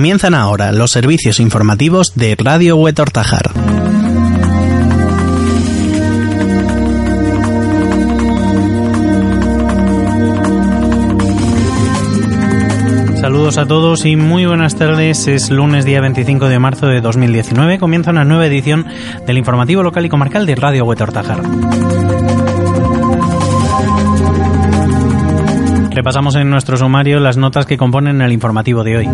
Comienzan ahora los servicios informativos de Radio Huetortajar. Saludos a todos y muy buenas tardes. Es lunes día 25 de marzo de 2019. Comienza una nueva edición del informativo local y comarcal de Radio Huetortajar. Repasamos en nuestro sumario las notas que componen el informativo de hoy.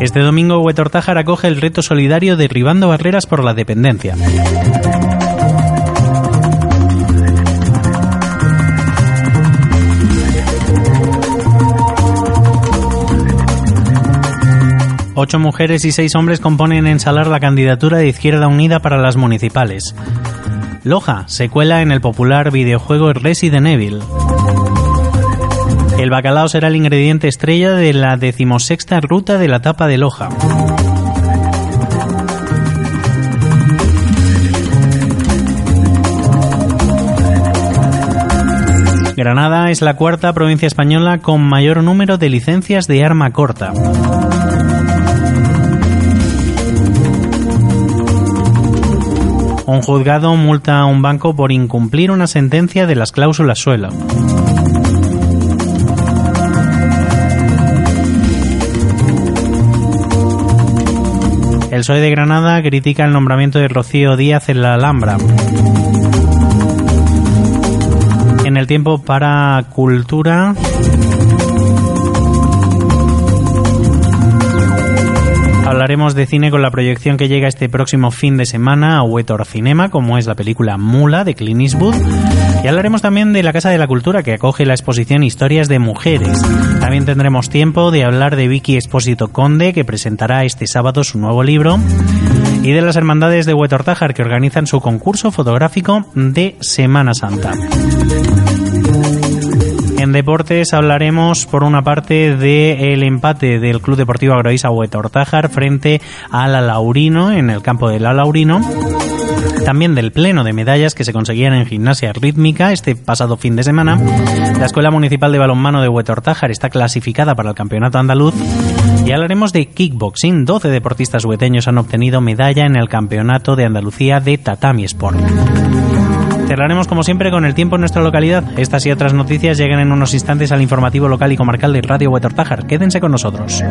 Este domingo Huetortájar acoge el reto solidario Derribando Barreras por la Dependencia. Ocho mujeres y seis hombres componen en Salar la candidatura de Izquierda Unida para las municipales. Loja se cuela en el popular videojuego Resident Evil. El bacalao será el ingrediente estrella de la decimosexta ruta de la tapa de Loja. Granada es la cuarta provincia española con mayor número de licencias de arma corta. Un juzgado multa a un banco por incumplir una sentencia de las cláusulas suelo. El PSOE de Granada critica el nombramiento de Rocío Díaz en la Alhambra. El tiempo para cultura, Hablaremos de cine con la proyección que llega este próximo fin de semana a Huetor Cinema, como es la película Mula de Clint Eastwood. Y hablaremos también de la Casa de la Cultura, que acoge la exposición Historias de Mujeres. También tendremos tiempo de hablar de Vicky Espósito Conde, que presentará este sábado su nuevo libro. Y de las hermandades de Huetortájar, que organizan su concurso fotográfico de Semana Santa. En deportes hablaremos por una parte del empate del Club Deportivo Agroisa Huetortájar frente al Alaurino en el campo del Alaurino. También del pleno de medallas que se conseguían en gimnasia rítmica este pasado fin de semana. La Escuela Municipal de Balonmano de Huetortájar está clasificada para el Campeonato Andaluz. Y hablaremos de kickboxing. 12 deportistas hueteños han obtenido medalla en el Campeonato de Andalucía de Tatami Sport. Cerraremos como siempre con el tiempo en nuestra localidad. Estas y otras noticias llegan en unos instantes al informativo local y comarcal de Radio Huetortájar. Quédense con nosotros.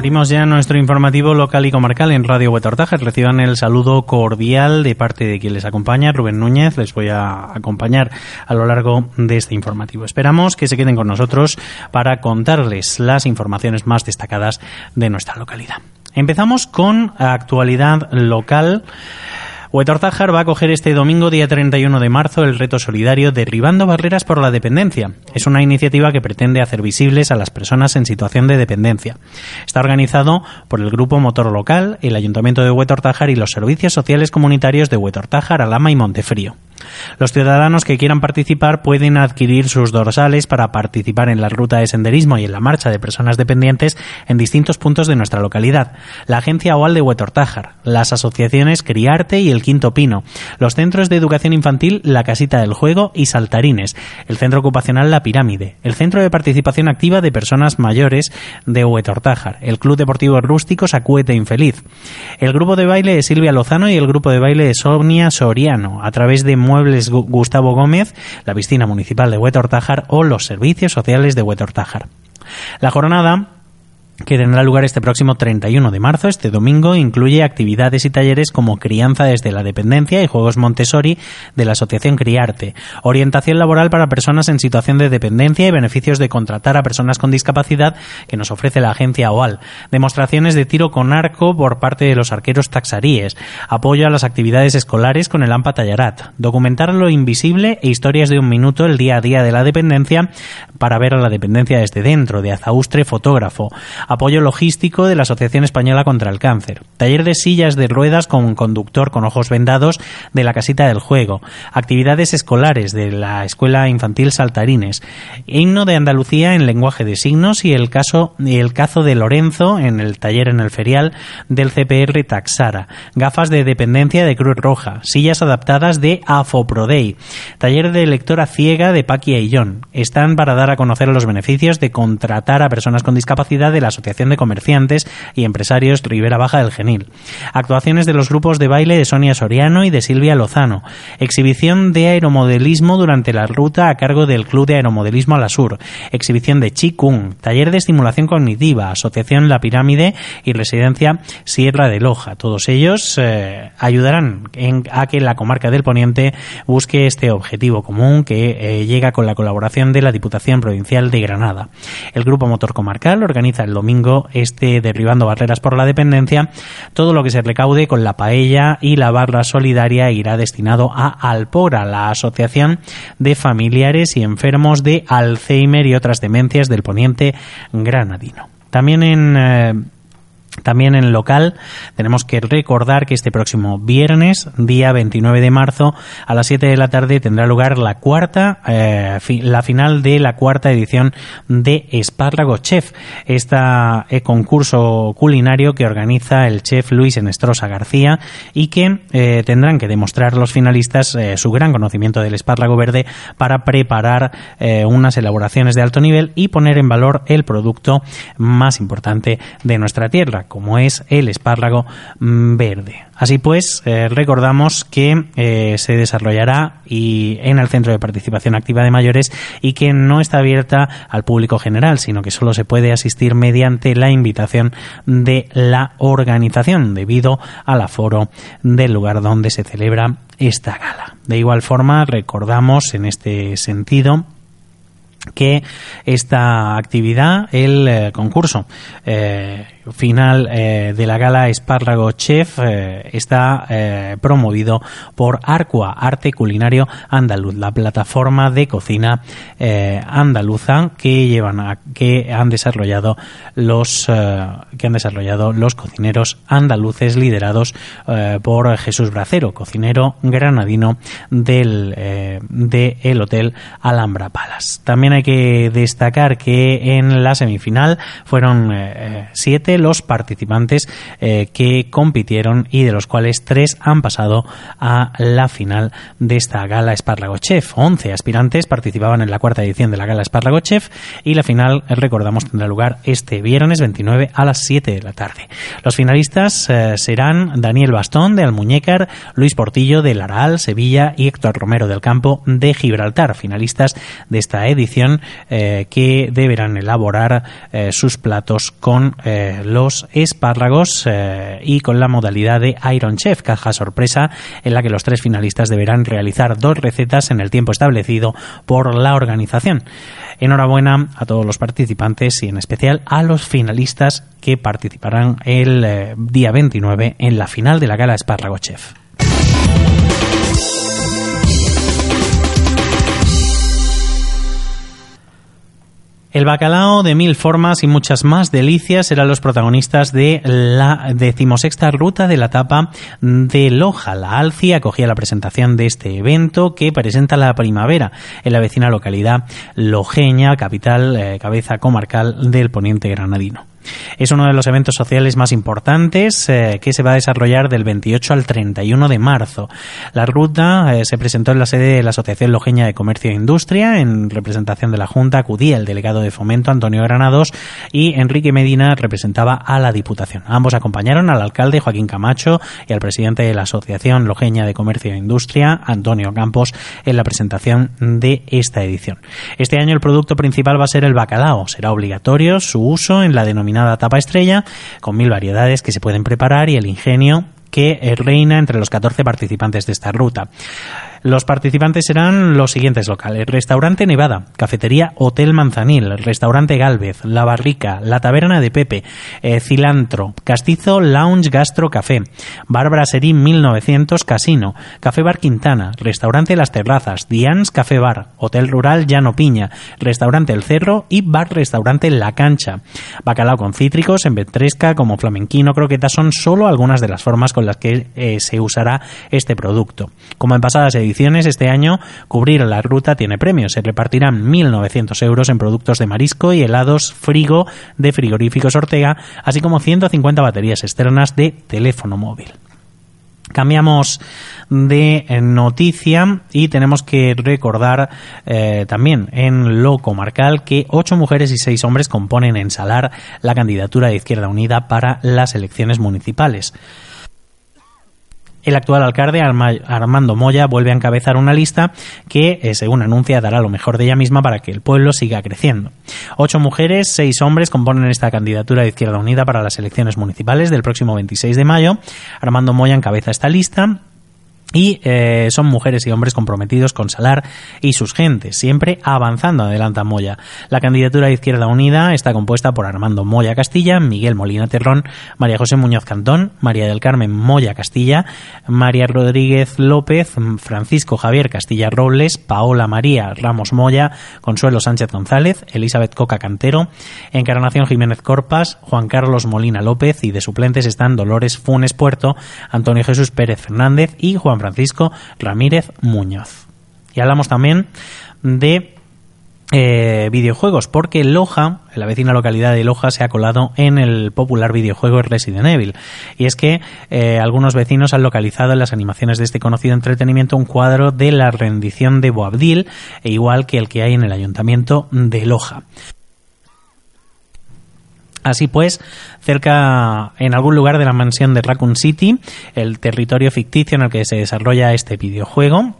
Abrimos ya nuestro informativo local y comarcal en Radio Huetortajas. Reciban el saludo cordial de parte de quien les acompaña, Rubén Núñez. Les voy a acompañar a lo largo de este informativo. Esperamos que se queden con nosotros para contarles las informaciones más destacadas de nuestra localidad. Empezamos con actualidad local. Huetortájar va a coger este domingo, día 31 de marzo, el reto solidario Derribando Barreras por la Dependencia. Es una iniciativa que pretende hacer visibles a las personas en situación de dependencia. Está organizado por el Grupo Motor Local, el Ayuntamiento de Huetortájar y los Servicios Sociales Comunitarios de Huetortájar, Alama y Montefrío. Los ciudadanos que quieran participar pueden adquirir sus dorsales para participar en la ruta de senderismo y en la marcha de personas dependientes en distintos puntos de nuestra localidad. La Agencia OAL de Huetortájar, las asociaciones Criarte y el Quinto Pino, los centros de educación infantil La Casita del Juego y Saltarines, el Centro Ocupacional La Pirámide, el Centro de Participación Activa de Personas Mayores de Huetortájar, el Club Deportivo Rústico Sacuete Infeliz, el grupo de baile de Silvia Lozano y el grupo de baile de Sonia Soriano, a través de Muebles Gustavo Gómez, la piscina municipal de Huetortájar o los servicios sociales de Huetortájar. La jornada que tendrá lugar este próximo 31 de marzo, este domingo, incluye actividades y talleres como crianza desde la dependencia y juegos Montessori de la Asociación Criarte, orientación laboral para personas en situación de dependencia y beneficios de contratar a personas con discapacidad que nos ofrece la agencia OAL, demostraciones de tiro con arco por parte de los arqueros taxaríes, apoyo a las actividades escolares con el AMPA Tallarat, documentar lo invisible e historias de un minuto el día a día de la dependencia para ver a la dependencia desde dentro, de Azaustre fotógrafo, apoyo logístico de la Asociación Española contra el Cáncer, taller de sillas de ruedas con conductor con ojos vendados de la casita del juego, actividades escolares de la Escuela Infantil Saltarines, himno de Andalucía en lenguaje de signos y el caso el cazo de Lorenzo en el taller en el ferial del CPR Taxara, gafas de dependencia de Cruz Roja, sillas adaptadas de Afoprodei, taller de lectora ciega de Paqui John, Están para dar a conocer los beneficios de contratar a personas con discapacidad de las Asociación de Comerciantes y Empresarios Ribera Baja del Genil. Actuaciones de los grupos de baile de Sonia Soriano y de Silvia Lozano. Exhibición de aeromodelismo durante la ruta a cargo del Club de Aeromodelismo Alasur. Exhibición de Kung. Taller de estimulación cognitiva. Asociación La Pirámide y Residencia Sierra de Loja. Todos ellos eh, ayudarán a que la comarca del Poniente busque este objetivo común que eh, llega con la colaboración de la Diputación Provincial de Granada. El Grupo Motor Comarcal organiza el domingo este Derribando Barreras por la Dependencia, todo lo que se recaude con la paella y la barra solidaria irá destinado a Alpora, la Asociación de Familiares y Enfermos de Alzheimer y otras demencias del poniente granadino. También en... Eh, también en local tenemos que recordar que este próximo viernes, día 29 de marzo, a las 7 de la tarde tendrá lugar la cuarta, eh, la final de la cuarta edición de Espárrago Chef, este concurso culinario que organiza el chef Luis Enestrosa García y que eh, tendrán que demostrar los finalistas su gran conocimiento del espárrago verde para preparar unas elaboraciones de alto nivel y poner en valor el producto más importante de nuestra tierra como es el espárrago mm, verde. Así pues, eh, recordamos que eh, se desarrollará y en el Centro de Participación Activa de Mayores y que no está abierta al público general, sino que solo se puede asistir mediante la invitación de la organización debido al aforo del lugar donde se celebra esta gala. De igual forma, recordamos en este sentido que esta actividad, el eh, concurso final eh, de la gala Espárrago Chef está promovido por Arcua, Arte Culinario Andaluz, la plataforma de cocina andaluza que llevan a, que han desarrollado los que han desarrollado los cocineros andaluces liderados por Jesús Bracero, cocinero granadino del de el hotel Alhambra Palace. También hay que destacar que en la semifinal fueron eh, eh, siete los participantes eh, que compitieron y de los cuales tres han pasado a la final de esta gala Espárrago Chef. Once aspirantes participaban en la cuarta edición de la gala Espárrago y la final, recordamos, tendrá lugar este viernes 29 a las 7 de la tarde. Los finalistas serán Daniel Bastón de Almuñécar, Luis Portillo de Laral, Sevilla y Héctor Romero del Campo de Gibraltar, finalistas de esta edición eh, que deberán elaborar eh, sus platos con eh, los espárragos y con la modalidad de Iron Chef, caja sorpresa, en la que los tres finalistas deberán realizar dos recetas en el tiempo establecido por la organización. Enhorabuena a todos los participantes y en especial a los finalistas que participarán el eh, día 29 en la final de la gala Espárrago Chef. El bacalao de mil formas y muchas más delicias eran los protagonistas de la decimosexta ruta de la etapa de Loja. La Alci acogía la presentación de este evento que presenta la primavera en la vecina localidad lojeña, capital, eh, cabeza comarcal del poniente granadino. Es uno de los eventos sociales más importantes eh, que se va a desarrollar del 28 al 31 de marzo. La ruta eh, se presentó en la sede de la Asociación Lojeña de Comercio e Industria. En representación de la Junta acudía el delegado de fomento Antonio Granados y Enrique Medina representaba a la Diputación. Ambos acompañaron al alcalde Joaquín Camacho y al presidente de la Asociación Lojeña de Comercio e Industria, Antonio Campos, en la presentación de esta edición. Este año el producto principal va a ser el bacalao. Será obligatorio su uso en la denominación tapa estrella, con mil variedades que se pueden preparar y el ingenio que reina entre los 14 participantes de esta ruta. Los participantes serán los siguientes locales. Restaurante Nevada, Cafetería Hotel Manzanil, Restaurante Galvez, La Barrica, La Taberna de Pepe, eh, Cilantro, Castizo Lounge Gastro Café, Bárbara Serín 1900 Casino, Café Bar Quintana, Restaurante Las Terrazas, Dians Café Bar, Hotel Rural Llano Piña, Restaurante El Cerro y Bar Restaurante La Cancha. Bacalao con cítricos, en ventresca, como flamenquino, croquetas son solo algunas de las formas con las que eh, se usará este producto. Como en pasadas ediciones, este año, cubrir la ruta tiene premios. Se repartirán 1.900 euros en productos de marisco y helados frigo de frigoríficos Ortega, así como 150 baterías externas de teléfono móvil. Cambiamos de noticia y tenemos que recordar eh, también en lo comarcal que ocho mujeres y seis hombres componen en Salar la candidatura de Izquierda Unida para las elecciones municipales. El actual alcalde Armando Moya vuelve a encabezar una lista que, eh, según anuncia, dará lo mejor de ella misma para que el pueblo siga creciendo. Ocho mujeres, seis hombres componen esta candidatura de Izquierda Unida para las elecciones municipales del próximo 26 de mayo. Armando Moya encabeza esta lista y eh, son mujeres y hombres comprometidos con Salar y sus gentes, siempre avanzando, adelanta Moya. La candidatura de Izquierda Unida está compuesta por Armando Moya Castilla, Miguel Molina Terrón, María José Muñoz Cantón, María del Carmen Moya Castilla, María Rodríguez López, Francisco Javier Castilla Robles, Paola María Ramos Moya, Consuelo Sánchez González, Elizabeth Coca Cantero, Encarnación Jiménez Corpas, Juan Carlos Molina López y de suplentes están Dolores Funes Puerto, Antonio Jesús Pérez Fernández y Juan Francisco Ramírez Muñoz. Y hablamos también de eh, videojuegos, porque Loja, la vecina localidad de Loja, se ha colado en el popular videojuego Resident Evil. Y es que eh, algunos vecinos han localizado en las animaciones de este conocido entretenimiento un cuadro de la rendición de Boabdil, e igual que el que hay en el ayuntamiento de Loja. Así pues, cerca, en algún lugar de la mansión de Raccoon City, el territorio ficticio en el que se desarrolla este videojuego,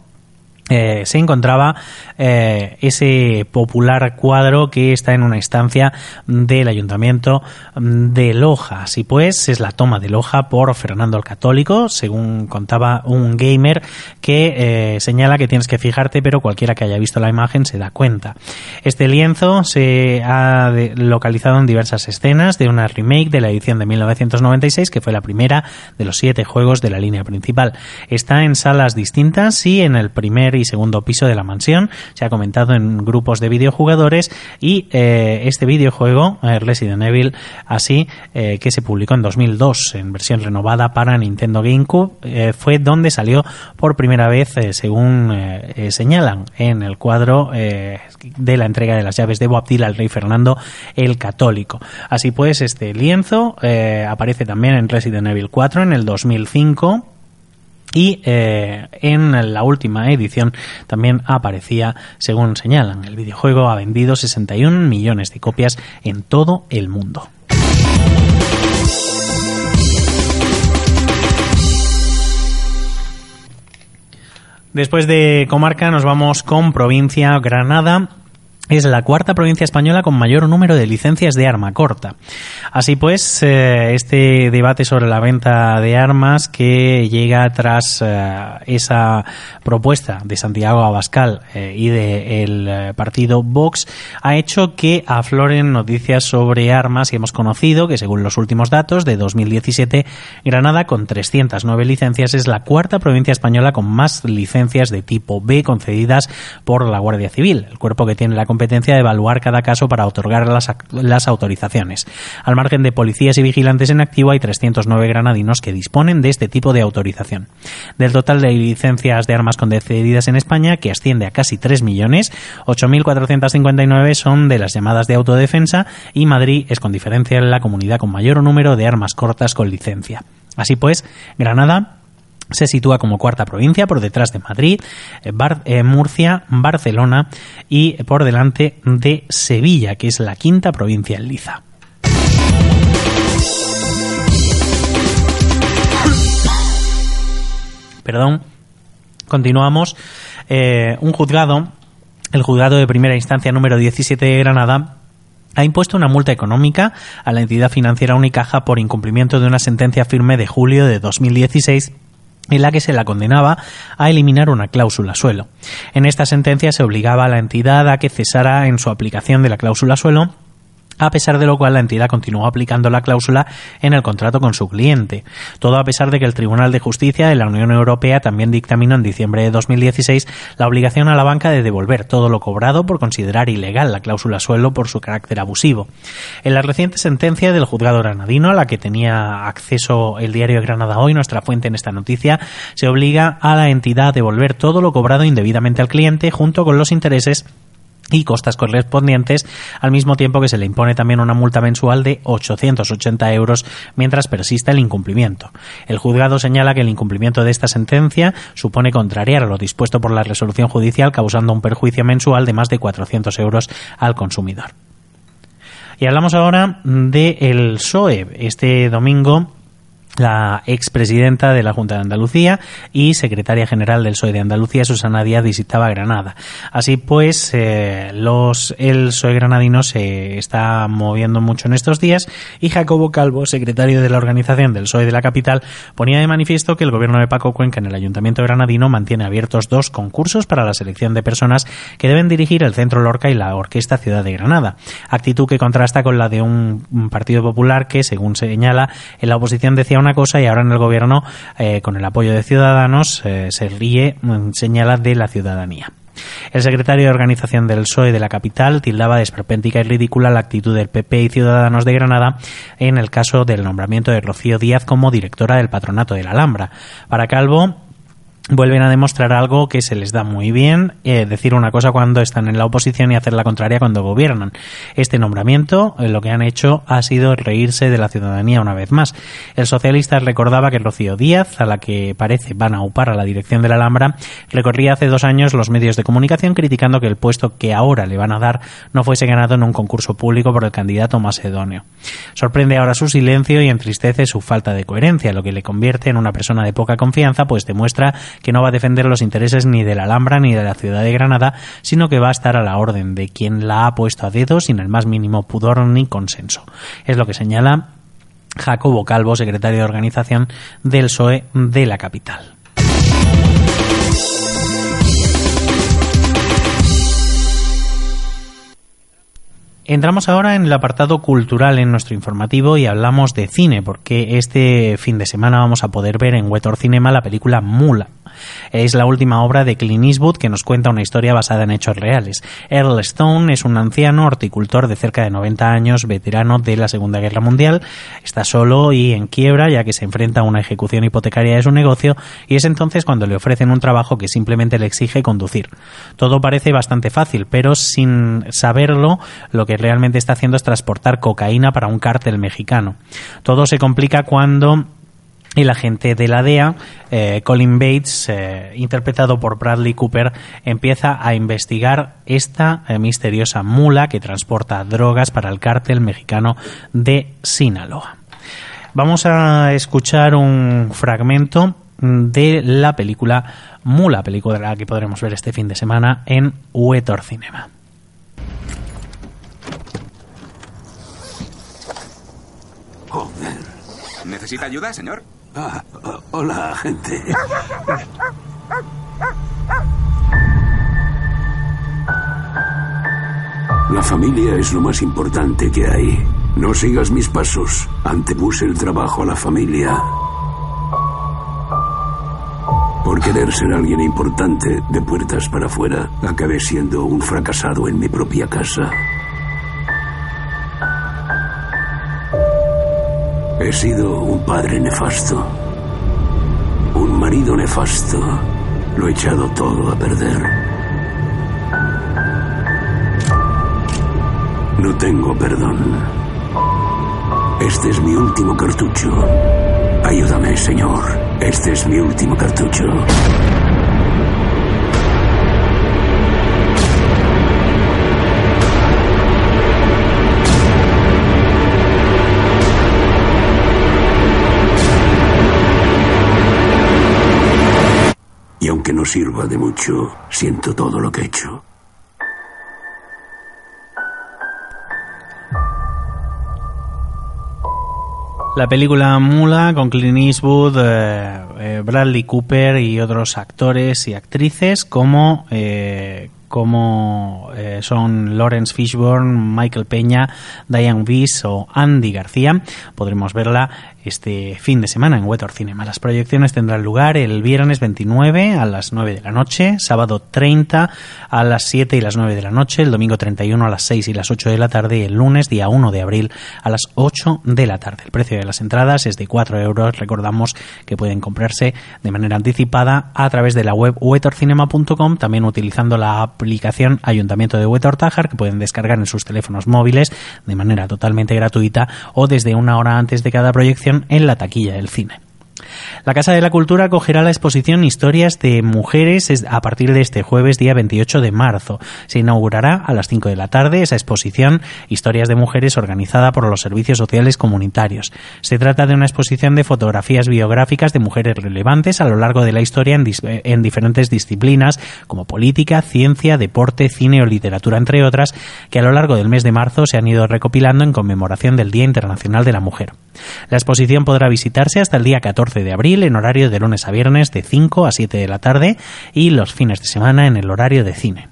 eh, se encontraba eh, ese popular cuadro que está en una instancia del ayuntamiento de Loja. Así pues, es la toma de Loja por Fernando el Católico, según contaba un gamer que eh, señala que tienes que fijarte, pero cualquiera que haya visto la imagen se da cuenta. Este lienzo se ha localizado en diversas escenas de una remake de la edición de 1996, que fue la primera de los siete juegos de la línea principal. Está en salas distintas y en el primer y segundo piso de la mansión. Se ha comentado en grupos de videojugadores y eh, este videojuego, eh, Resident Evil, así eh, que se publicó en 2002 en versión renovada para Nintendo GameCube, fue donde salió por primera vez, según señalan en el cuadro de la entrega de las llaves de Boabdil al rey Fernando el Católico. Así pues, este lienzo aparece también en Resident Evil 4 en el 2005 y eh, en la última edición también aparecía, según señalan, el videojuego ha vendido 61 millones de copias en todo el mundo. Después de comarca nos vamos con provincia Granada es la cuarta provincia española con mayor número de licencias de arma corta. Así pues, eh, este debate sobre la venta de armas que llega tras eh, esa propuesta de Santiago Abascal eh, y del partido Vox ha hecho que afloren noticias sobre armas y hemos conocido que según los últimos datos de 2017, Granada con 309 licencias es la cuarta provincia española con más licencias de tipo B concedidas por la Guardia Civil, el cuerpo que tiene la competencia de evaluar cada caso para otorgar las, las autorizaciones. Al margen de policías y vigilantes en activo, hay 309 granadinos que disponen de este tipo de autorización. Del total de licencias de armas concedidas en España, que asciende a casi 3 millones, 8.459 son de las llamadas de autodefensa y Madrid es con diferencia la comunidad con mayor número de armas cortas con licencia. Así pues, Granada se sitúa como cuarta provincia por detrás de Madrid, eh, eh, Murcia, Barcelona y por delante de Sevilla, que es la quinta provincia en liza. Perdón. Continuamos. Eh, un juzgado, el juzgado de primera instancia número 17 de Granada, ha impuesto una multa económica a la entidad financiera Unicaja por incumplimiento de una sentencia firme de julio de 2016 en la que se la condenaba a eliminar una cláusula suelo. En esta sentencia se obligaba a la entidad a que cesara en su aplicación de la cláusula suelo a pesar de lo cual la entidad continuó aplicando la cláusula en el contrato con su cliente. Todo a pesar de que el Tribunal de Justicia de la Unión Europea también dictaminó en diciembre de 2016 la obligación a la banca de devolver todo lo cobrado por considerar ilegal la cláusula suelo por su carácter abusivo. En la reciente sentencia del juzgado granadino, a la que tenía acceso el diario de Granada hoy, nuestra fuente en esta noticia, se obliga a la entidad a devolver todo lo cobrado indebidamente al cliente junto con los intereses y costas correspondientes, al mismo tiempo que se le impone también una multa mensual de 880 euros mientras persista el incumplimiento. El juzgado señala que el incumplimiento de esta sentencia supone contrariar a lo dispuesto por la resolución judicial, causando un perjuicio mensual de más de 400 euros al consumidor. Y hablamos ahora del el PSOE. Este domingo la expresidenta de la Junta de Andalucía y secretaria general del PSOE de Andalucía, Susana Díaz, visitaba Granada. Así pues, eh, el PSOE granadino se está moviendo mucho en estos días y Jacobo Calvo, secretario de la organización del PSOE de la capital, ponía de manifiesto que el gobierno de Paco Cuenca en el Ayuntamiento granadino mantiene abiertos dos concursos para la selección de personas que deben dirigir el Centro Lorca y la Orquesta Ciudad de Granada. Actitud que contrasta con la de un Partido Popular que, según señala, en la oposición decía una cosa y ahora en el gobierno, eh, con el apoyo de Ciudadanos, eh, se ríe, señala de la ciudadanía. El secretario de organización del PSOE de la capital tildaba de esperpéntica y ridícula la actitud del PP y Ciudadanos de Granada en el caso del nombramiento de Rocío Díaz como directora del patronato de la Alhambra. Para Calvo, vuelven a demostrar algo que se les da muy bien, eh, decir una cosa cuando están en la oposición y hacer la contraria cuando gobiernan. Este nombramiento eh, lo que han hecho ha sido reírse de la ciudadanía una vez más. El socialista recordaba que Rocío Díaz, a la que parece van a upar a la dirección de la Alhambra, recorría hace dos años los medios de comunicación criticando que el puesto que ahora le van a dar no fuese ganado en un concurso público por el candidato macedonio. Sorprende ahora su silencio y entristece su falta de coherencia, lo que le convierte en una persona de poca confianza, pues demuestra que no va a defender los intereses ni de la Alhambra ni de la ciudad de Granada, sino que va a estar a la orden de quien la ha puesto a dedo sin el más mínimo pudor ni consenso. Es lo que señala Jacobo Calvo, secretario de organización del PSOE de la capital. Entramos ahora en el apartado cultural en nuestro informativo y hablamos de cine, porque este fin de semana vamos a poder ver en Wetor Cinema la película Mula, es la última obra de Clint Eastwood que nos cuenta una historia basada en hechos reales. Earl Stone es un anciano horticultor de cerca de 90 años, veterano de la Segunda Guerra Mundial. Está solo y en quiebra ya que se enfrenta a una ejecución hipotecaria de su negocio y es entonces cuando le ofrecen un trabajo que simplemente le exige conducir. Todo parece bastante fácil, pero sin saberlo, lo que realmente está haciendo es transportar cocaína para un cártel mexicano. Todo se complica cuando el agente de la DEA, eh, Colin Bates, eh, interpretado por Bradley Cooper, empieza a investigar esta eh, misteriosa mula que transporta drogas para el cártel mexicano de Sinaloa. Vamos a escuchar un fragmento de la película Mula, película que podremos ver este fin de semana en Huetor Cinema. ¿Necesita ayuda, señor? Ah, hola, gente. La familia es lo más importante que hay. No sigas mis pasos. Antepuse el trabajo a la familia. Por querer ser alguien importante de puertas para afuera, acabé siendo un fracasado en mi propia casa. He sido un padre nefasto, un marido nefasto. Lo he echado todo a perder. No tengo perdón. Este es mi último cartucho. Ayúdame, Señor. Este es mi último cartucho. Aunque no sirva de mucho, siento todo lo que he hecho. La película Mula con Clint Eastwood, eh, eh, Bradley Cooper y otros actores y actrices como eh, como son Lawrence Fishburne, Michael Peña, Diane Weiss o Andy García. Podremos verla este fin de semana en Wetor Cinema. Las proyecciones tendrán lugar el viernes 29 a las 9 de la noche, sábado 30 a las 7 y las 9 de la noche, el domingo 31 a las 6 y las 8 de la tarde y el lunes día 1 de abril a las 8 de la tarde. El precio de las entradas es de 4 euros. Recordamos que pueden comprarse de manera anticipada a través de la web wetorcinema.com, también utilizando la aplicación Ayuntamiento de Wetor Tájar que pueden descargar en sus teléfonos móviles de manera totalmente gratuita o desde una hora antes de cada proyección en la taquilla del cine. La Casa de la Cultura acogerá la exposición Historias de Mujeres a partir de este jueves día 28 de marzo. Se inaugurará a las 5 de la tarde esa exposición Historias de Mujeres organizada por los servicios sociales comunitarios. Se trata de una exposición de fotografías biográficas de mujeres relevantes a lo largo de la historia en, en diferentes disciplinas como política, ciencia, deporte, cine o literatura, entre otras, que a lo largo del mes de marzo se han ido recopilando en conmemoración del Día Internacional de la Mujer. La exposición podrá visitarse hasta el día 14 de abril en horario de lunes a viernes de 5 a 7 de la tarde y los fines de semana en el horario de cine.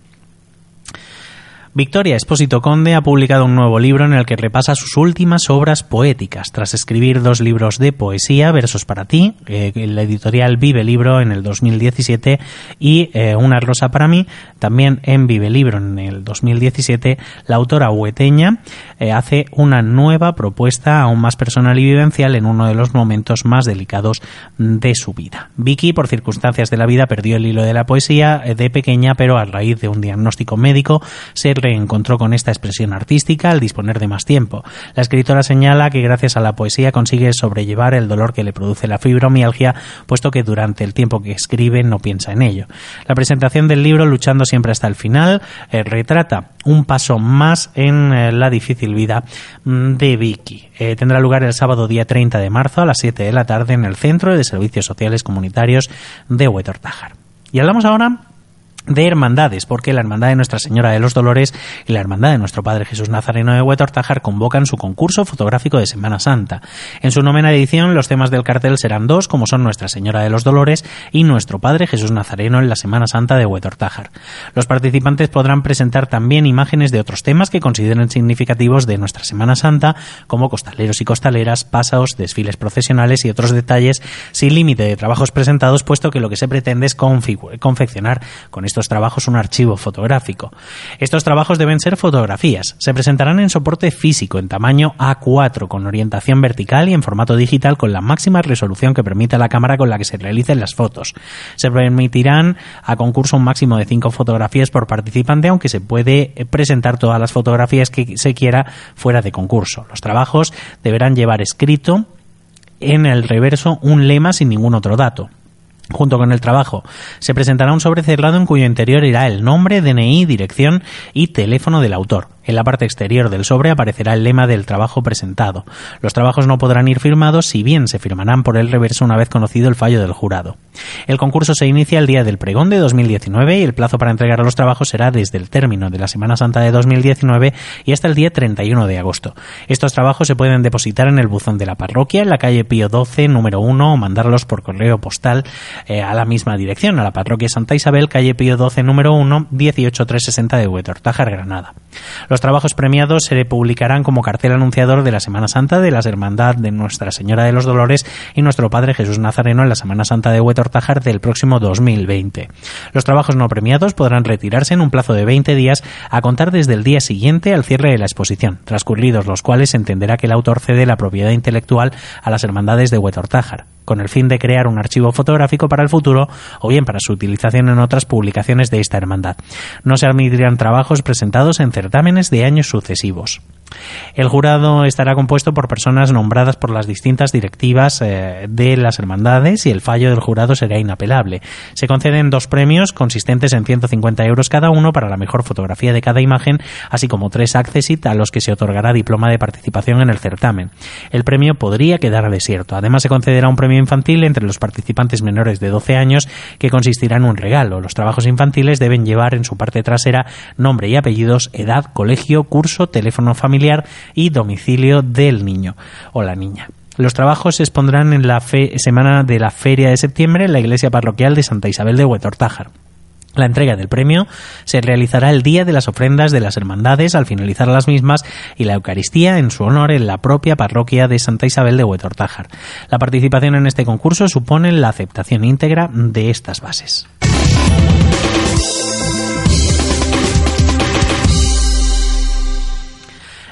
Victoria Espósito Conde ha publicado un nuevo libro en el que repasa sus últimas obras poéticas. Tras escribir dos libros de poesía, Versos para ti, eh, la editorial Vive Libro en el 2017 y eh, Una rosa para mí, también en Vive Libro en el 2017, la autora hueteña eh, hace una nueva propuesta aún más personal y vivencial en uno de los momentos más delicados de su vida. Vicky, por circunstancias de la vida, perdió el hilo de la poesía de pequeña, pero a raíz de un diagnóstico médico se reencontró con esta expresión artística al disponer de más tiempo. La escritora señala que gracias a la poesía consigue sobrellevar el dolor que le produce la fibromialgia, puesto que durante el tiempo que escribe no piensa en ello. La presentación del libro, Luchando siempre hasta el final, eh, retrata un paso más en eh, la difícil vida mm, de Vicky. Eh, tendrá lugar el sábado día 30 de marzo a las 7 de la tarde en el Centro de Servicios Sociales Comunitarios de Huetortájar. Y hablamos ahora de hermandades, porque la Hermandad de Nuestra Señora de los Dolores y la Hermandad de Nuestro Padre Jesús Nazareno de Huetortájar convocan su concurso fotográfico de Semana Santa. En su novena edición, los temas del cartel serán dos, como son Nuestra Señora de los Dolores y Nuestro Padre Jesús Nazareno en la Semana Santa de Huetortájar. Los participantes podrán presentar también imágenes de otros temas que consideren significativos de nuestra Semana Santa, como costaleros y costaleras, pasaos, desfiles procesionales y otros detalles, sin límite de trabajos presentados, puesto que lo que se pretende es confeccionar con estos trabajos un archivo fotográfico. Estos trabajos deben ser fotografías. Se presentarán en soporte físico en tamaño A4 con orientación vertical y en formato digital con la máxima resolución que permita la cámara con la que se realicen las fotos. Se permitirán a concurso un máximo de 5 fotografías por participante, aunque se puede presentar todas las fotografías que se quiera fuera de concurso. Los trabajos deberán llevar escrito en el reverso un lema sin ningún otro dato. Junto con el trabajo, se presentará un sobre cerrado en cuyo interior irá el nombre, DNI, dirección y teléfono del autor. En la parte exterior del sobre aparecerá el lema del trabajo presentado. Los trabajos no podrán ir firmados, si bien se firmarán por el reverso una vez conocido el fallo del jurado. El concurso se inicia el día del pregón de 2019 y el plazo para entregar los trabajos será desde el término de la Semana Santa de 2019 y hasta el día 31 de agosto. Estos trabajos se pueden depositar en el buzón de la parroquia, en la calle Pío 12, número 1, o mandarlos por correo postal eh, a la misma dirección, a la parroquia Santa Isabel, calle Pío 12, número 1, 18360 de Huetortájar, Granada. Trabajos premiados se publicarán como cartel anunciador de la Semana Santa de las Hermandad de Nuestra Señora de los Dolores y Nuestro Padre Jesús Nazareno en la Semana Santa de Huetortájar del próximo 2020. Los trabajos no premiados podrán retirarse en un plazo de 20 días a contar desde el día siguiente al cierre de la exposición, transcurridos los cuales se entenderá que el autor cede la propiedad intelectual a las hermandades de Huetortájar, con el fin de crear un archivo fotográfico para el futuro o bien para su utilización en otras publicaciones de esta hermandad. No se admitirán trabajos presentados en certámenes de años sucesivos. El jurado estará compuesto por personas nombradas por las distintas directivas eh, de las hermandades y el fallo del jurado será inapelable. Se conceden dos premios consistentes en 150 euros cada uno para la mejor fotografía de cada imagen, así como tres accessit a los que se otorgará diploma de participación en el certamen. El premio podría quedar desierto. Además, se concederá un premio infantil entre los participantes menores de 12 años que consistirá en un regalo. Los trabajos infantiles deben llevar en su parte trasera nombre y apellidos, edad, colegio, curso, teléfono familiar y domicilio del niño o la niña. Los trabajos se expondrán en la semana de la Feria de septiembre en la iglesia parroquial de Santa Isabel de Huetortájar. La entrega del premio se realizará el día de las ofrendas de las hermandades al finalizar las mismas y la Eucaristía en su honor en la propia parroquia de Santa Isabel de Huetortájar. La participación en este concurso supone la aceptación íntegra de estas bases.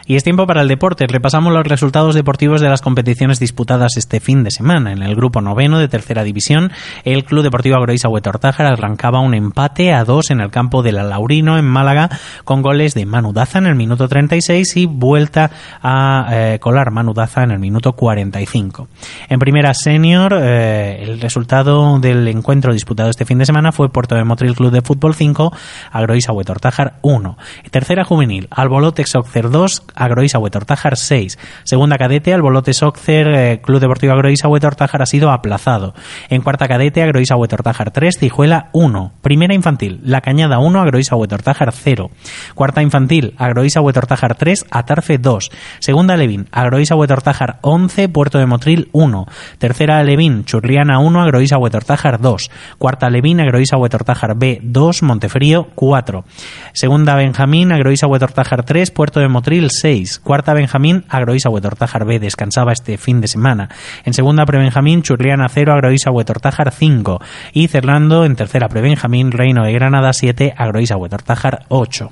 Y es tiempo para el deporte. Repasamos los resultados deportivos de las competiciones disputadas este fin de semana. En el grupo noveno de tercera división, el Club Deportivo Agroisa Huetortájar arrancaba un empate a dos en el campo de la Laurino en Málaga con goles de Manu Daza en el minuto 36 y vuelta a eh, colar Manu Daza en el minuto 45. En primera senior, eh, el resultado del encuentro disputado este fin de semana fue Puerto de Motril Club de Fútbol 5, Agroisa Huetortájar 1. Tercera juvenil, Albolotex Oxer 2, Agroisa Huetortájar 6. Segunda cadete, Albolote Soccer, eh, Club Deportivo Agroisa Huetortájar ha sido aplazado. En cuarta cadete, Agroisa Huetortájar 3, Tijuela 1. Primera infantil, La Cañada 1, Agroisa Huetortájar 0. Cuarta infantil, Agroisa Huetortájar 3, Atarfe 2. Segunda Levin, Agroisa Huetortájar 11, Puerto de Motril 1. Tercera Levin, Churriana 1, Agroisa Huetortájar 2. Cuarta Levin, Agroisa Huetortájar B 2, Montefrío 4. Segunda Benjamín, Agroisa Huetortájar 3, Puerto de Motril 6. Cuarta Benjamín, Agroisa Huetortájar B, descansaba este fin de semana. En segunda Prebenjamín, Churriana 0, Agroisa Huetortájar 5. Y cerrando en tercera Prebenjamín, Reino de Granada 7, Agroisa Huetortájar 8.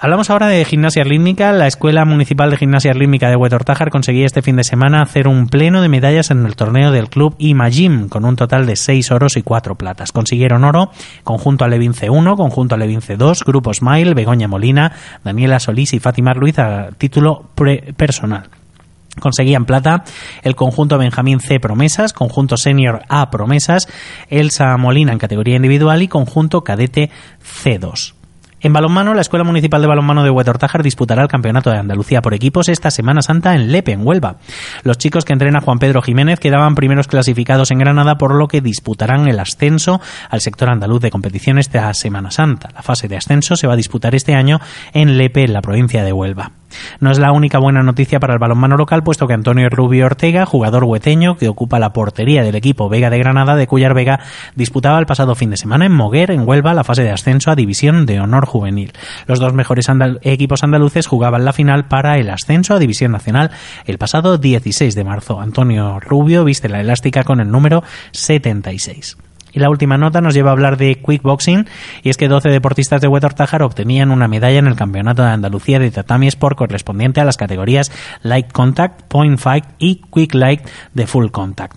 Hablamos ahora de gimnasia rítmica. La Escuela Municipal de Gimnasia Rítmica de Huetortájar conseguía este fin de semana hacer un pleno de medallas en el torneo del club Imagim, con un total de 6 oros y 4 platas. Consiguieron oro conjunto Alevin C1, conjunto Alevin C2, Grupo Smile, Begoña Molina, Daniela Solís y Fátima Ruiz a título personal. Conseguían plata el conjunto Benjamín C Promesas, conjunto Senior A Promesas, Elsa Molina en categoría individual y conjunto Cadete C2. En balonmano, la Escuela Municipal de Balonmano de Huetortájar disputará el Campeonato de Andalucía por equipos esta Semana Santa en Lepe, en Huelva. Los chicos que entrena Juan Pedro Jiménez quedaban primeros clasificados en Granada, por lo que disputarán el ascenso al sector andaluz de competición esta Semana Santa. La fase de ascenso se va a disputar este año en Lepe, en la provincia de Huelva. No es la única buena noticia para el balonmano local, puesto que Antonio Rubio Ortega, jugador hueteño que ocupa la portería del equipo Vega de Granada de Cuyar Vega, disputaba el pasado fin de semana en Moguer, en Huelva, la fase de ascenso a División de Honor Juvenil. Los dos mejores equipos andaluces jugaban la final para el ascenso a División Nacional el pasado 16 de marzo. Antonio Rubio viste la elástica con el número 76. La última nota nos lleva a hablar de quickboxing, y es que 12 deportistas de Huetortájar obtenían una medalla en el Campeonato de Andalucía de Tatami Sport correspondiente a las categorías Light Contact, Point Fight y Quick Light de Full Contact.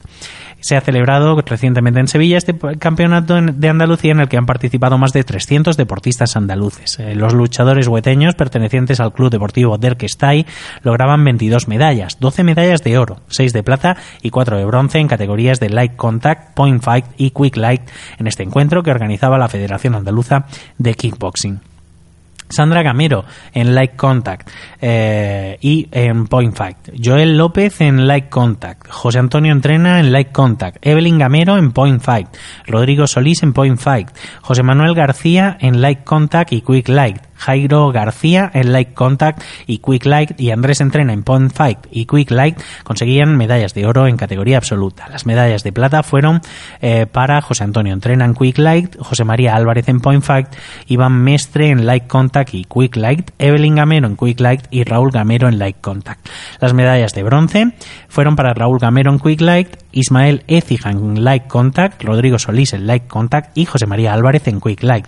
Se ha celebrado recientemente en Sevilla este campeonato de Andalucía en el que han participado más de 300 deportistas andaluces. Eh, los luchadores hueteños pertenecientes al Club Deportivo del Questay lograban 22 medallas, 12 medallas de oro, 6 de plata y 4 de bronce en categorías de Light Contact, Point Fight y Quick Light en este encuentro que organizaba la Federación Andaluza de Kickboxing. Sandra Gamero en Like Contact eh, y en Point Fight. Joel López en Like Contact. José Antonio Entrena en Like Contact. Evelyn Gamero en Point Fight. Rodrigo Solís en Point Fight. José Manuel García en Like Contact y Quick Light. Jairo García en Like Contact y Quick Light y Andrés Entrena en Point Fight y Quick Light conseguían medallas de oro en categoría absoluta. Las medallas de plata fueron eh, para José Antonio Entrena en Quick Light, José María Álvarez en Point Fight, Iván Mestre en Like Contact y Quick Light, Evelyn Gamero en Quick Light y Raúl Gamero en Like Contact. Las medallas de bronce fueron para Raúl Gamero en Quick Light, Ismael Ecija en Like Contact, Rodrigo Solís en Like Contact y José María Álvarez en Quick Light.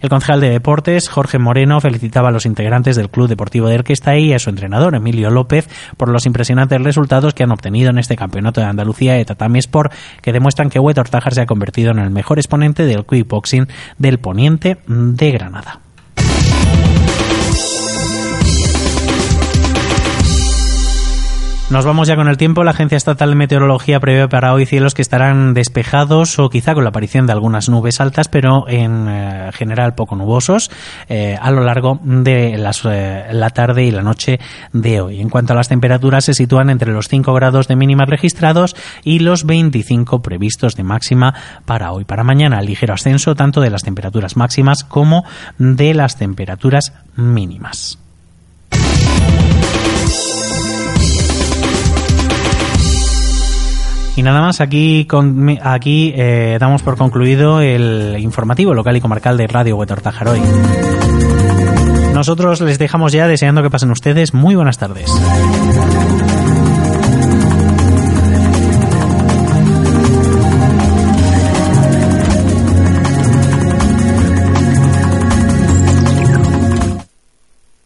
El concejal de deportes, Jorge Moreno, felicitaba a los integrantes del Club Deportivo de Erquesta y a su entrenador, Emilio López, por los impresionantes resultados que han obtenido en este campeonato de Andalucía de Tatami Sport, que demuestran que Huet Ortájar se ha convertido en el mejor exponente del quickboxing del poniente de Granada. Nos vamos ya con el tiempo. La Agencia Estatal de Meteorología prevé para hoy cielos que estarán despejados o quizá con la aparición de algunas nubes altas, pero en eh, general poco nubosos eh, a lo largo de eh, la tarde y la noche de hoy. En cuanto a las temperaturas, se sitúan entre los 5 grados de mínimas registrados y los 25 previstos de máxima para hoy. Para mañana, ligero ascenso tanto de las temperaturas máximas como de las temperaturas mínimas. Y nada más, aquí, aquí eh, damos por concluido el informativo local y comarcal de Radio Huetortájar hoy. Nosotros les dejamos ya deseando que pasen ustedes muy buenas tardes.